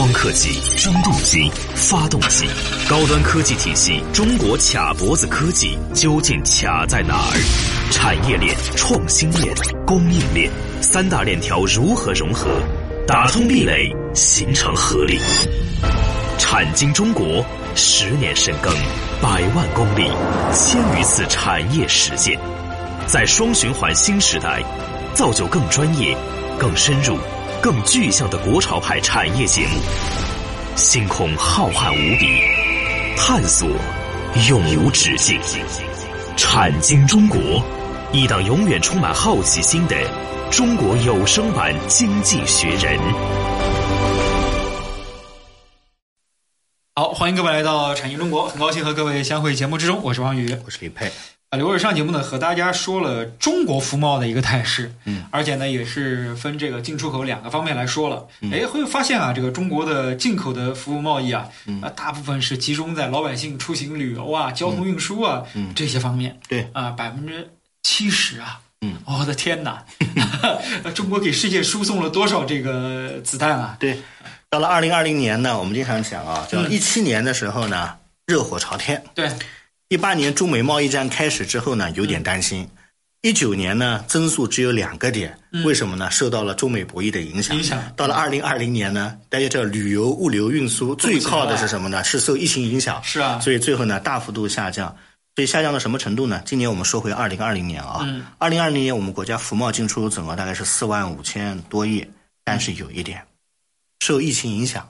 光刻机、蒸镀机、发动机，高端科技体系，中国卡脖子科技究竟卡在哪儿？产业链、创新链、供应链三大链条如何融合，打通壁垒，形成合力？产经中国十年深耕，百万公里，千余次产业实践，在双循环新时代，造就更专业、更深入。更具象的国潮派产业节目，星空浩瀚无比，探索永无止境。产经中国，一档永远充满好奇心的中国有声版《经济学人》。好，欢迎各位来到产经中国，很高兴和各位相会节目之中，我是王宇，我是李佩。啊，刘伟上节目呢，和大家说了中国服贸的一个态势，嗯，而且呢，也是分这个进出口两个方面来说了。哎，会发现啊，这个中国的进口的服务贸易啊，啊，大部分是集中在老百姓出行旅游啊、交通运输啊嗯这些方面。对啊，百分之七十啊，嗯，我的天哪 中国给世界输送了多少这个子弹啊？对，到了二零二零年呢，我们经常讲啊，就一七年的时候呢，热火朝天。对。一八年中美贸易战开始之后呢，有点担心。一九年呢，增速只有两个点，为什么呢？受到了中美博弈的影响。影响。到了二零二零年呢，大家知道旅游、物流、运输最靠的是什么呢？是受疫情影响。是啊。所以最后呢，大幅度下降。所以下降到什么程度呢？今年我们说回二零二零年啊，二零二零年我们国家服贸进出口总额大概是四万五千多亿，但是有一点，受疫情影响，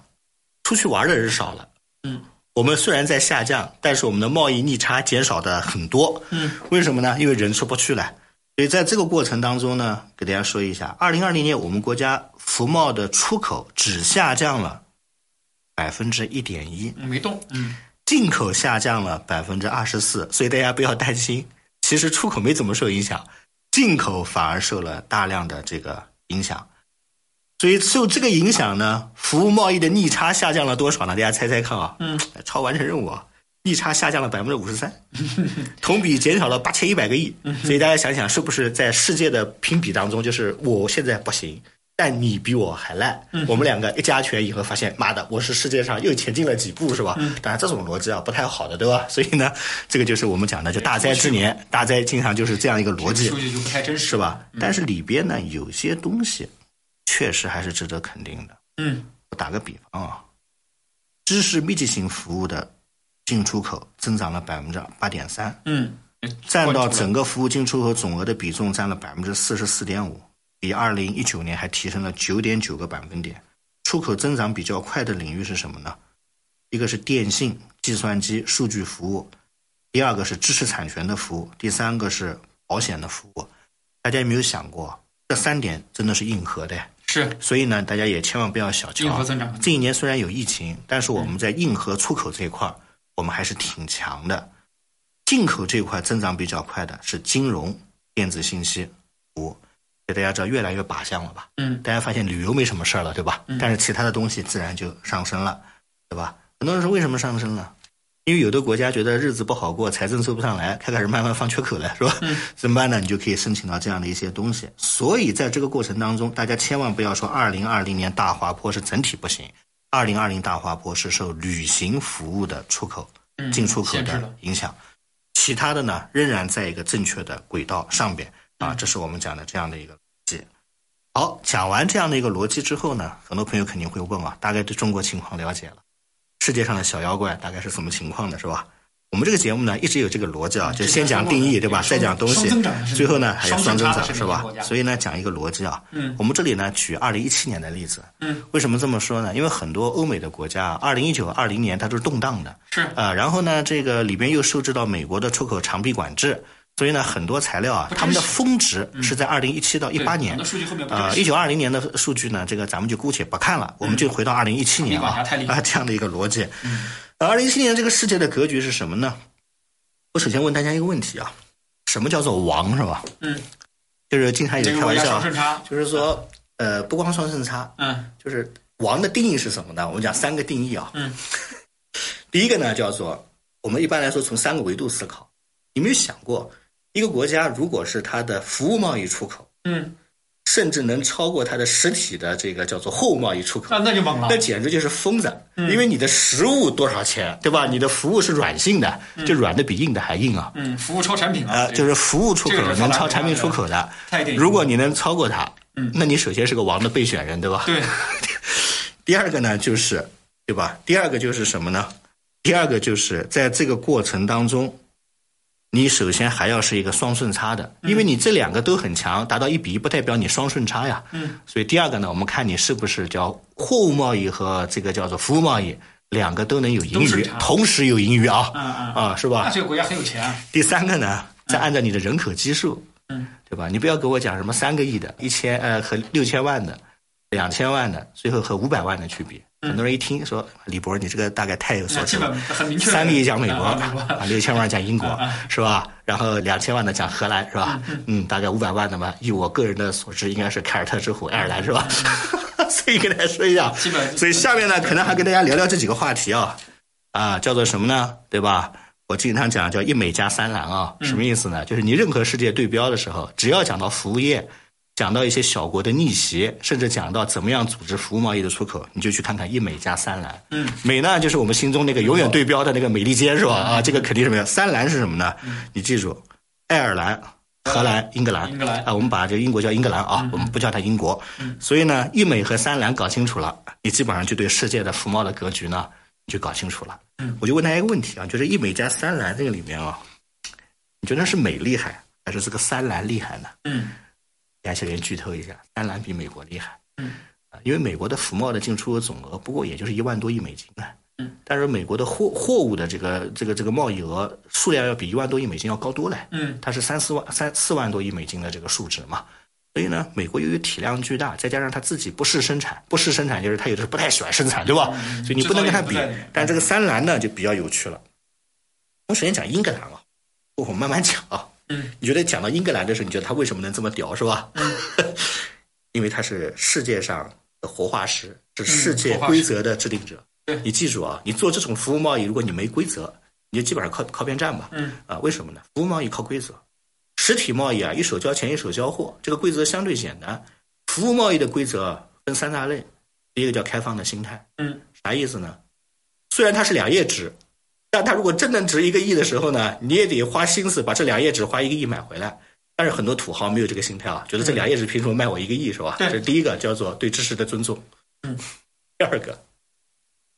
出去玩的人少了。嗯。我们虽然在下降，但是我们的贸易逆差减少的很多。嗯，为什么呢？因为人出不去了。所以在这个过程当中呢，给大家说一下，二零二零年我们国家服贸的出口只下降了百分之一点一，没动。嗯，进口下降了百分之二十四。所以大家不要担心，其实出口没怎么受影响，进口反而受了大量的这个影响。所以受这个影响呢，服务贸易的逆差下降了多少呢？大家猜猜看啊！嗯，超完成任务啊，逆差下降了百分之五十三，同比减少了八千一百个亿。所以大家想想，是不是在世界的评比当中，就是我现在不行，但你比我还烂，我们两个一加权以后，发现妈的，我是世界上又前进了几步，是吧？当然这种逻辑啊不太好的，对吧？所以呢，这个就是我们讲的，就大灾之年，大灾经常就是这样一个逻辑，数据就不太真实，是吧？但是里边呢，有些东西。确实还是值得肯定的。嗯，我打个比方啊，知识密集型服务的进出口增长了百分之八点三，嗯，占到整个服务进出口总额的比重占了百分之四十四点五，比二零一九年还提升了九点九个百分点。出口增长比较快的领域是什么呢？一个是电信、计算机、数据服务，第二个是知识产权的服务，第三个是保险的服务。大家有没有想过，这三点真的是硬核的？是，所以呢，大家也千万不要小瞧。硬核增长。这一年虽然有疫情，但是我们在硬核出口这一块我们还是挺强的。进口这一块增长比较快的是金融、电子信息服务，给大家知道越来越靶向了吧？嗯。大家发现旅游没什么事儿了，对吧？嗯。但是其他的东西自然就上升了，对吧？很多人说为什么上升了？因为有的国家觉得日子不好过，财政收不上来，开始慢慢放缺口了，是吧？怎么办呢？你就可以申请到这样的一些东西。所以在这个过程当中，大家千万不要说二零二零年大滑坡是整体不行，二零二零大滑坡是受旅行服务的出口、进出口的影响，其他的呢仍然在一个正确的轨道上边啊。这是我们讲的这样的一个逻辑。好，讲完这样的一个逻辑之后呢，很多朋友肯定会问啊，大概对中国情况了解了。世界上的小妖怪大概是什么情况的，是吧？我们这个节目呢，一直有这个逻辑啊，就先讲定义，对吧？再讲东西，最后呢还有双增长，是吧？所以呢，讲一个逻辑啊。嗯。我们这里呢，举二零一七年的例子。嗯。为什么这么说呢？因为很多欧美的国家，二零一九、二零年它都是动荡的。是。啊，然后呢，这个里边又受制到美国的出口长臂管制。所以呢，很多材料啊，他们的峰值是在二零一七到一八年。呃，一九二零年的数据呢，这个咱们就姑且不看了，我们就回到二零一七年啊啊这样的一个逻辑。二零一七年这个世界的格局是什么呢？我首先问大家一个问题啊，什么叫做王是吧？嗯，就是经常有开玩笑，就是说呃，不光双顺差，嗯，就是王的定义是什么呢？我们讲三个定义啊。嗯，第一个呢叫做我们一般来说从三个维度思考，有没有想过？一个国家如果是它的服务贸易出口，嗯，甚至能超过它的实体的这个叫做货物贸易出口，那那就猛了那。简直就是疯子。因为你的实物多少钱，对吧？你的服务是软性的，就软的比硬的还硬啊。嗯，服务超产品啊，呃，就是服务出口能超产品出口的如果你能超过它，嗯那你首先是个王的备选人，对吧？对，第二个呢，就是对吧？第二个就是什么呢？第二个就是在这个过程当中，你首先还要是一个双顺差的，因为你这两个都很强，达到一比一，不代表你双顺差呀。嗯。所以第二个呢，我们看你是不是叫货物贸易和这个叫做服务贸易两个都能有盈余同时有盈余啊，嗯嗯啊，是吧那？这个国家很有钱啊。第三个呢，再按照你的人口基数，嗯，对吧？你不要给我讲什么三个亿的、一千呃和六千万的、两千万的，最后和五百万的区别。很多人一听说李博，你这个大概太有所指了。三个亿讲美国啊美国啊，六千万讲英国是吧？然后两千万的讲荷兰是吧？嗯，大概五百万的嘛，以我个人的所知，应该是凯尔特之虎爱尔兰是吧？所以跟大家说一下，所以下面呢，可能还跟大家聊聊这几个话题啊，啊，叫做什么呢？对吧？我经常讲叫一美加三蓝啊，什么意思呢？就是你任何世界对标的时候，只要讲到服务业。讲到一些小国的逆袭，甚至讲到怎么样组织服务贸易的出口，你就去看看一美加三蓝。嗯，美呢就是我们心中那个永远对标的那个美利坚是吧？啊，这个肯定是没有。三蓝是什么呢？你记住，爱尔兰、荷兰、英格兰。英格兰啊，我们把这个英国叫英格兰啊，我们不叫它英国。所以呢，一美和三蓝搞清楚了，你基本上就对世界的服贸的格局呢，你就搞清楚了。嗯，我就问大家一个问题啊，就是一美加三蓝这个里面啊，你觉得是美厉害还是这个三蓝厉害呢？嗯亚些人剧透一下，三蓝比美国厉害。嗯啊，因为美国的服贸的进出口总额不过也就是一万多亿美金啊。嗯，但是美国的货货物的这个这个这个贸易额数量要比一万多亿美金要高多了。嗯它是三四万三四万多亿美金的这个数值嘛。所以呢，美国由于体量巨大，再加上他自己不是生产，不是生产就是他有的时候不太喜欢生产，对吧？嗯所以你不能跟他比。但这个三蓝呢就比较有趣了。我首先讲英格兰啊，我慢慢讲啊。嗯，你觉得讲到英格兰的时候，你觉得他为什么能这么屌，是吧？嗯，因为他是世界上的活化石，是世界规则的制定者。对你记住啊，你做这种服务贸易，如果你没规则，你就基本上靠靠边站吧。嗯啊，为什么呢？服务贸易靠规则，实体贸易啊，一手交钱一手交货，这个规则相对简单。服务贸易的规则分三大类，第一个叫开放的心态，嗯，啥意思呢？虽然它是两页纸，但它如果真能值一个亿的时候呢，你也得花心思把这两页纸花一个亿买回来。但是很多土豪没有这个心态啊，觉得这两页纸凭什么卖我一个亿是吧？这是第一个叫做对知识的尊重。嗯，第二个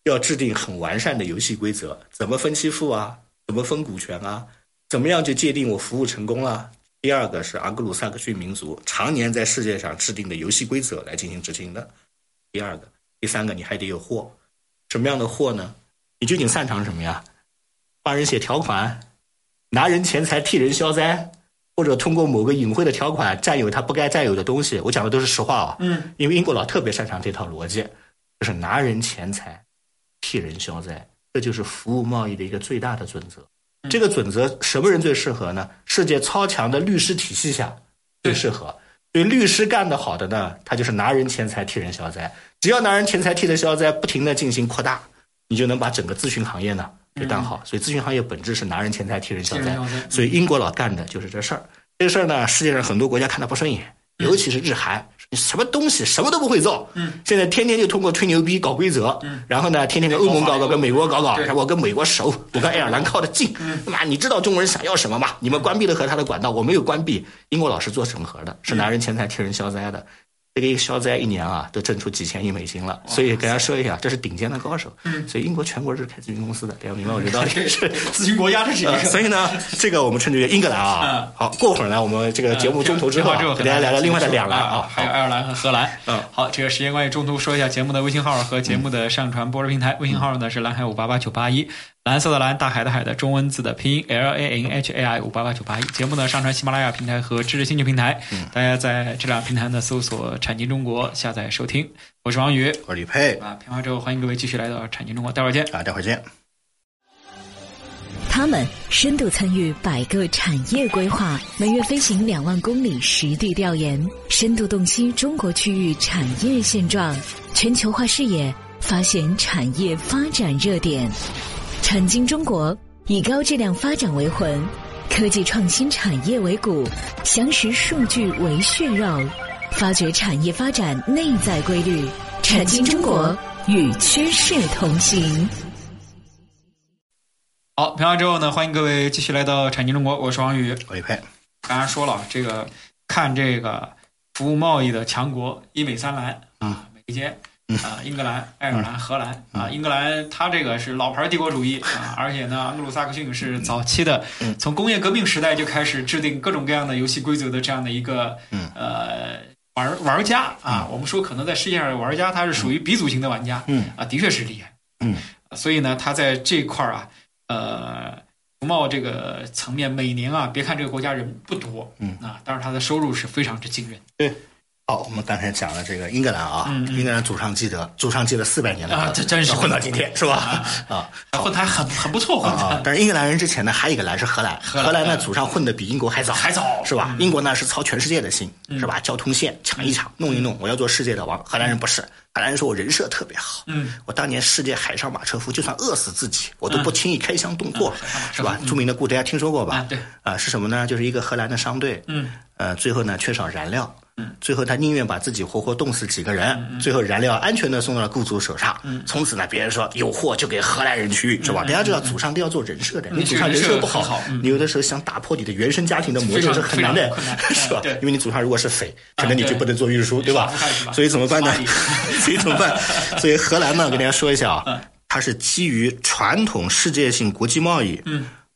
要制定很完善的游戏规则，怎么分期付啊？怎么分股权啊？怎么样就界定我服务成功了？第二个是昂格鲁萨克逊民族常年在世界上制定的游戏规则来进行执行的。第二个，第三个你还得有货，什么样的货呢？你究竟擅长什么呀？帮人写条款，拿人钱财替人消灾，或者通过某个隐晦的条款占有他不该占有的东西。我讲的都是实话啊，嗯因为英国佬特别擅长这套逻辑，就是拿人钱财替人消灾，这就是服务贸易的一个最大的准则。这个准则什么人最适合呢？世界超强的律师体系下最适合。对律师干得好的呢，他就是拿人钱财替人消灾。只要拿人钱财替人消灾，不停的进行扩大，你就能把整个咨询行业呢给干好。所以咨询行业本质是拿人钱财替人消灾。所以英国佬干的就是这事儿。这事儿呢，世界上很多国家看他不顺眼，尤其是日韩，你什么东西什么都不会造，嗯，现在天天就通过吹牛逼搞规则，嗯，然后呢，天天跟欧盟搞搞，跟美国搞搞，我跟美国熟，我跟爱尔兰靠得近，那么你知道中国人想要什么吗？你们关闭了和他的管道，我没有关闭。英国佬是做整合的，是拿人钱财替人消灾的。这个一个消灾一年啊，都挣出几千亿美金了，所以跟大家说一下，这是顶尖的高手。嗯所以英国全国是开咨询公司的，大家明白 我这道理是。咨询国家这是一个呃，所以呢，这个我们称之为英格兰啊嗯。好，过会儿呢，我们这个节目中途之后啊，之后给大家聊聊另外的两栏啊。还有爱尔兰和荷兰。嗯好，这个时间关系，中途说一下节目的微信号和节目的上传播出平台。微信号呢是蓝海五八八九八一，蓝色的蓝，大海的海的中文字的拼音 L A N H A I 五八八九八一。节目呢上传喜马拉雅平台和知识星球平台，大家在这两个平台呢搜索“产经中国”下载收听。我是王宇我是李佩啊，片花之后欢迎各位继续来到产经中国，待会儿见。啊，待会儿见。他们深度参与百个产业规划，每月飞行两万公里实地调研，深度洞悉中国区域产业现状，全球化视野发现产业发展热点。产经中国以高质量发展为魂，科技创新产业为骨，详实数据为血肉。发掘产业发展内在规律，产经中国与趋势同行。好，评完之后呢，欢迎各位继续来到产经中国，我是王宇。我一拍，刚才说了，这个看这个服务贸易的强国，一美三蓝啊，美捷。啊，英格兰、爱尔兰、荷兰啊，英格兰它这个是老牌帝国主义啊，而且呢，安格鲁萨克逊是早期的，从工业革命时代就开始制定各种各样的游戏规则的这样的一个呃玩玩家啊。我们说可能在世界上玩家，他是属于鼻祖型的玩家，嗯啊，的确是厉害，嗯，所以呢，他在这块儿啊，呃，服贸这个层面，每年啊，别看这个国家人不多，嗯。啊，但是他的收入是非常之惊人，对。好，我们刚才讲了这个英格兰啊，英格兰祖上积德，祖上积了四百年了啊，这真是混到今天是吧？啊，混的还很很不错，混的。但是英格兰人之前呢，还有一个兰是荷兰，荷兰呢祖上混的比英国还早，还早是吧？英国呢是操全世界的心，是吧？交通线抢一抢，弄一弄，我要做世界的王。荷兰人不是，荷兰人说我人设特别好，嗯，我当年世界海上马车夫，就算饿死自己，我都不轻易开枪动作，是吧？著名的故事大家听说过吧？对，啊，是什么呢？就是一个荷兰的商队，嗯，呃，最后呢缺少燃料。最后他宁愿把自己活活冻死几个人，最后燃料安全的送到了雇主手上。从此呢，别人说有货就给荷兰人去，是吧？大家知道祖上都要做人设的，你祖上人设不好，你有的时候想打破你的原生家庭的魔咒是很难的，是吧？因为你祖上如果是匪，可能你就不能做运输，对吧？所以怎么办呢？所以怎么办？所以荷兰呢，跟大家说一下啊，它是基于传统世界性国际贸易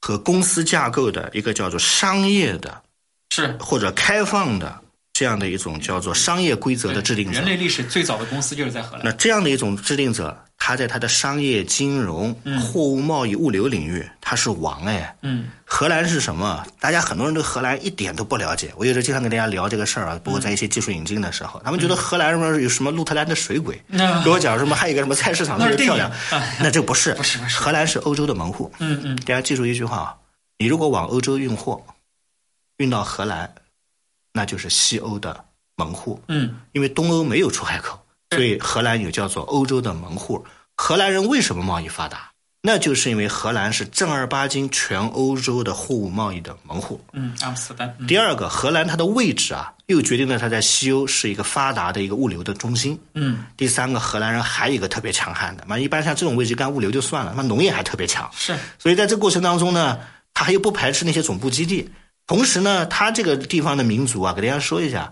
和公司架构的一个叫做商业的，是或者开放的。这样的一种叫做商业规则的制定者，人类历史最早的公司就是在荷兰。那这样的一种制定者，他在他的商业、金融、货物贸易、物流领域，他是王哎。嗯，荷兰是什么？大家很多人对荷兰一点都不了解。我有时候经常跟大家聊这个事儿啊，包括在一些技术引进的时候，他们觉得荷兰什么有什么鹿特丹的水鬼，给我讲什么还有一个什么菜市场特别漂亮，那这不是，不是，荷兰是欧洲的门户。嗯嗯，大家记住一句话啊，你如果往欧洲运货，运到荷兰。那就是西欧的门户，嗯，因为东欧没有出海口，所以荷兰有叫做欧洲的门户。荷兰人为什么贸易发达？那就是因为荷兰是正儿八经全欧洲的货物贸易的门户。嗯，阿姆斯特丹。第二个，荷兰它的位置啊，又决定了它在西欧是一个发达的一个物流的中心。嗯。第三个，荷兰人还有一个特别强悍的，嘛，一般像这种位置干物流就算了，那农业还特别强。是。所以在这过程当中呢，他还又不排斥那些总部基地。同时呢，他这个地方的民族啊，给大家说一下，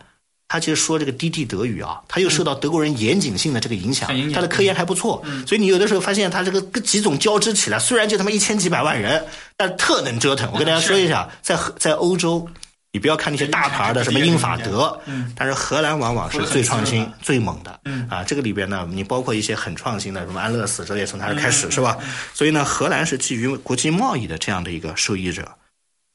他其实说这个低地德语啊，他又受到德国人严谨性的这个影响，他的科研还不错，所以你有的时候发现他这个几种交织起来，虽然就他妈一千几百万人，但特能折腾。我跟大家说一下，在在欧洲，你不要看那些大牌的什么英法德，但是荷兰往往是最创新、最猛的。啊，这个里边呢，你包括一些很创新的，什么安乐死，这也从他这开始，是吧？所以呢，荷兰是基于国际贸易的这样的一个受益者。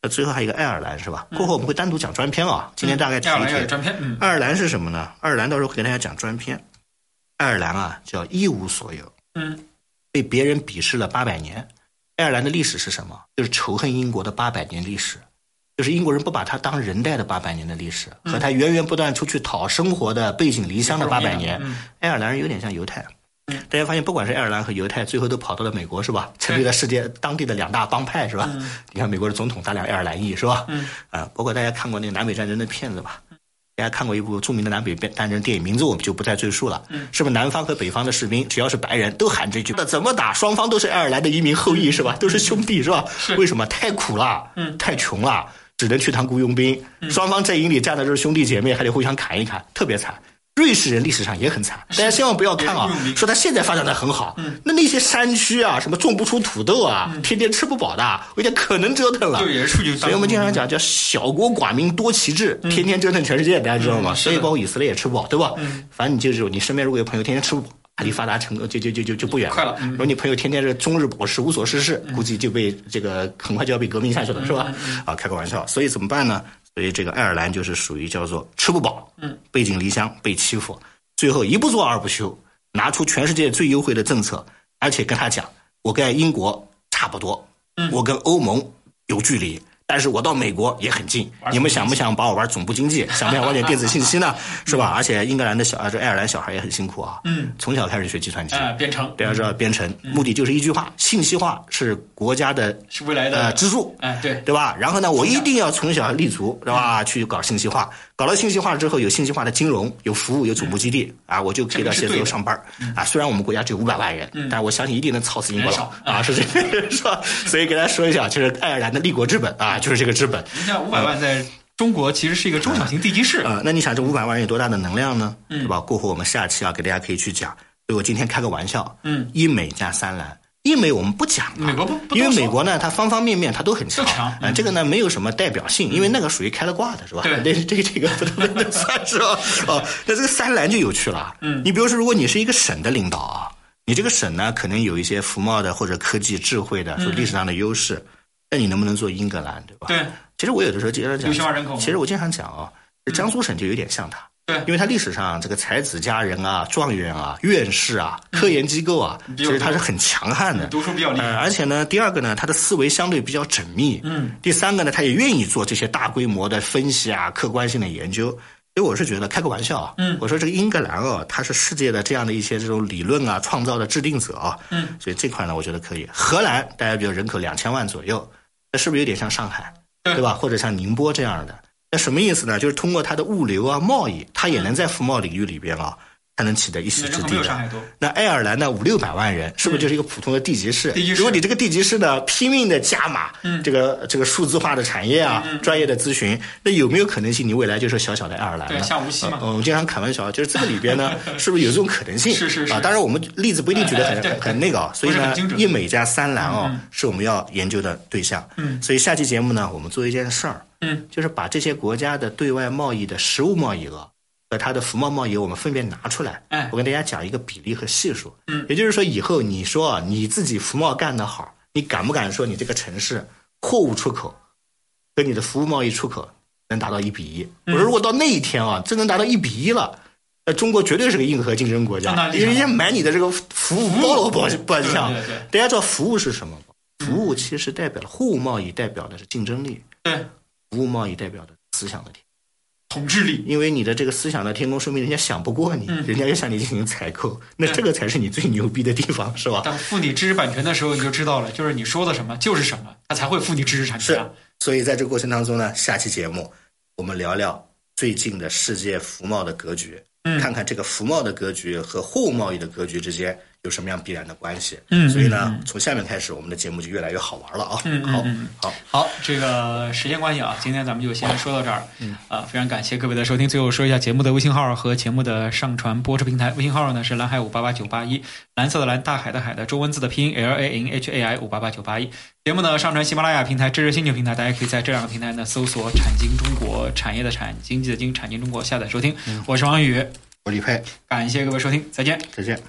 那最后还有一个爱尔兰是吧？过后我们会单独讲专篇啊。今天大概提一提。专篇。爱尔兰是什么呢？爱尔兰到时候会给大家讲专篇。爱尔兰啊，叫一无所有。嗯。被别人鄙视了八百年。爱尔兰的历史是什么？就是仇恨英国的八百年历史，就是英国人不把他当人待的八百年的历史，和他源源不断出去讨生活的背井离乡的八百年。爱尔兰人有点像犹太。大家发现，不管是爱尔兰和犹太，最后都跑到了美国，是吧？成立了世界当地的两大帮派，是吧？你看美国的总统大量爱尔兰裔，是吧？嗯，啊，包括大家看过那个南北战争的片子吧？大家看过一部著名的南北战争电影，名字我们就不再赘述了。嗯，是不是南方和北方的士兵，只要是白人都喊这句？那怎么打？双方都是爱尔兰的移民后裔，是吧？都是兄弟，是吧？为什么？太苦了，嗯，太穷了，只能去当雇佣兵。双方阵营里站的都是兄弟姐妹，还得互相砍一砍，特别惨。瑞士人历史上也很惨，大家千万不要看啊！说他现在发展的很好，那那些山区啊，什么种不出土豆啊，天天吃不饱的，我讲可能折腾了。所以我们经常讲叫小国寡民多奇志，天天折腾全世界，大家知道吗？所以包括以色列也吃不饱，对吧？反正你就是你身边如果有朋友天天吃不饱，离发达成就就就就就不远了。如果你朋友天天是终日饱食无所事事，估计就被这个很快就要被革命下去了，是吧？啊，开个玩笑。所以怎么办呢？所以这个爱尔兰就是属于叫做吃不饱，嗯，背井离乡，被欺负，最后一不做二不休，拿出全世界最优惠的政策，而且跟他讲，我跟英国差不多，嗯，我跟欧盟有距离。但是我到美国也很近，你们想不想把我玩总部经济？想不想玩点电子信息呢？是吧？而且英格兰的小，这爱尔兰小孩也很辛苦啊。嗯，从小开始学计算机，编程。大家知道编程目的就是一句话：信息化是国家的，是未来的呃支柱。哎，对，对吧？然后呢，我一定要从小立足，对吧？去搞信息化，搞了信息化之后，有信息化的金融，有服务，有总部基地啊，我就可以到写字楼上班啊。虽然我们国家只有五百万人，但我相信一定能操死英国佬啊，是这个 是吧？所以给大家说一下，就是爱尔兰的立国之本啊，就是这个之本。你像五百万在中国其实是一个中小型地级市啊。那你想这五百万人有多大的能量呢？嗯对吧？过后我们下期啊，给大家可以去讲。所以我今天开个玩笑，嗯，一美加三蓝。英美我们不讲，美国不，因为美国呢，它方方面面它都很强，啊，这个呢没有什么代表性，因为那个属于开了挂的是吧？对，这这这个 不能算是吧？哦，那这个三蓝就有趣了，嗯，你比如说，如果你是一个省的领导啊，你这个省呢可能有一些服贸的或者科技智慧的，说历史上的优势，那你能不能做英格兰，对吧？对，其实我有的时候经常讲，其实我经常讲啊，江苏省就有点像它。对，因为他历史上这个才子佳人啊、状元啊、院士啊、科研机构啊，其实他是很强悍的，读书比较厉害。而且呢，第二个呢，他的思维相对比较缜密。嗯。第三个呢，他也愿意做这些大规模的分析啊、客观性的研究。所以我是觉得，开个玩笑啊，嗯，我说这个英格兰啊，它是世界的这样的一些这种理论啊创造的制定者啊。嗯。所以这块呢，我觉得可以。荷兰大家比如人口两千万左右，那是不是有点像上海？对吧？或者像宁波这样的？那什么意思呢？就是通过它的物流啊、贸易，它也能在服贸领域里边啊。才能起得一席之地的。那爱尔兰呢？五六百万人，是不是就是一个普通的地级市？如果你这个地级市呢，拼命的加码，这个这个数字化的产业啊，专业的咨询，那有没有可能性？你未来就是小小的爱尔兰呢？下无锡嘛。我们经常开玩笑，就是这个里边呢，是不是有这种可能性？是是是。啊，当然我们例子不一定举得很很那个啊。所以呢，一美加三蓝哦，是我们要研究的对象。嗯。所以下期节目呢，我们做一件事儿，嗯，就是把这些国家的对外贸易的实物贸易额。和它的服贸贸易，我们分别拿出来。哎，我跟大家讲一个比例和系数。嗯，也就是说，以后你说啊，你自己服贸干得好，你敢不敢说你这个城市货物出口跟你的服务贸易出口能达到一比一？我说，如果到那一天啊，真能达到一比一了，那中国绝对是个硬核竞争国家，因为人家买你的这个服务包罗万万象。对对。大家知道服务是什么吗？服务其实代表了货物贸易，代表的是竞争力。对。服务贸易代表的思想的天。统治力，因为你的这个思想的天空，说明人家想不过你，人家要向你进行采购，那这个才是你最牛逼的地方，是吧？当付你知识版权的时候，你就知道了，就是你说的什么就是什么，他才会付你知识产权。是，所以在这个过程当中呢，下期节目我们聊聊最近的世界服贸的格局，嗯，看看这个服贸的格局和货物贸易的格局之间。有什么样必然的关系？嗯，所以呢，从下面开始，我们的节目就越来越好玩了啊！嗯，好，好，好，这个时间关系啊，今天咱们就先说到这儿。嗯，啊，非常感谢各位的收听。最后说一下节目的微信号和节目的上传播出平台。微信号呢是蓝海五八八九八一，蓝色的蓝，大海的海的中文字的拼音 L A N H A I 五八八九八一。节目呢上传喜马拉雅平台、知识星球平台，大家可以在这两个平台呢搜索“产经中国”，产业的产，经济的经，产经中国下载收听。我是王宇，我李佩，感谢各位收听，再见，再见。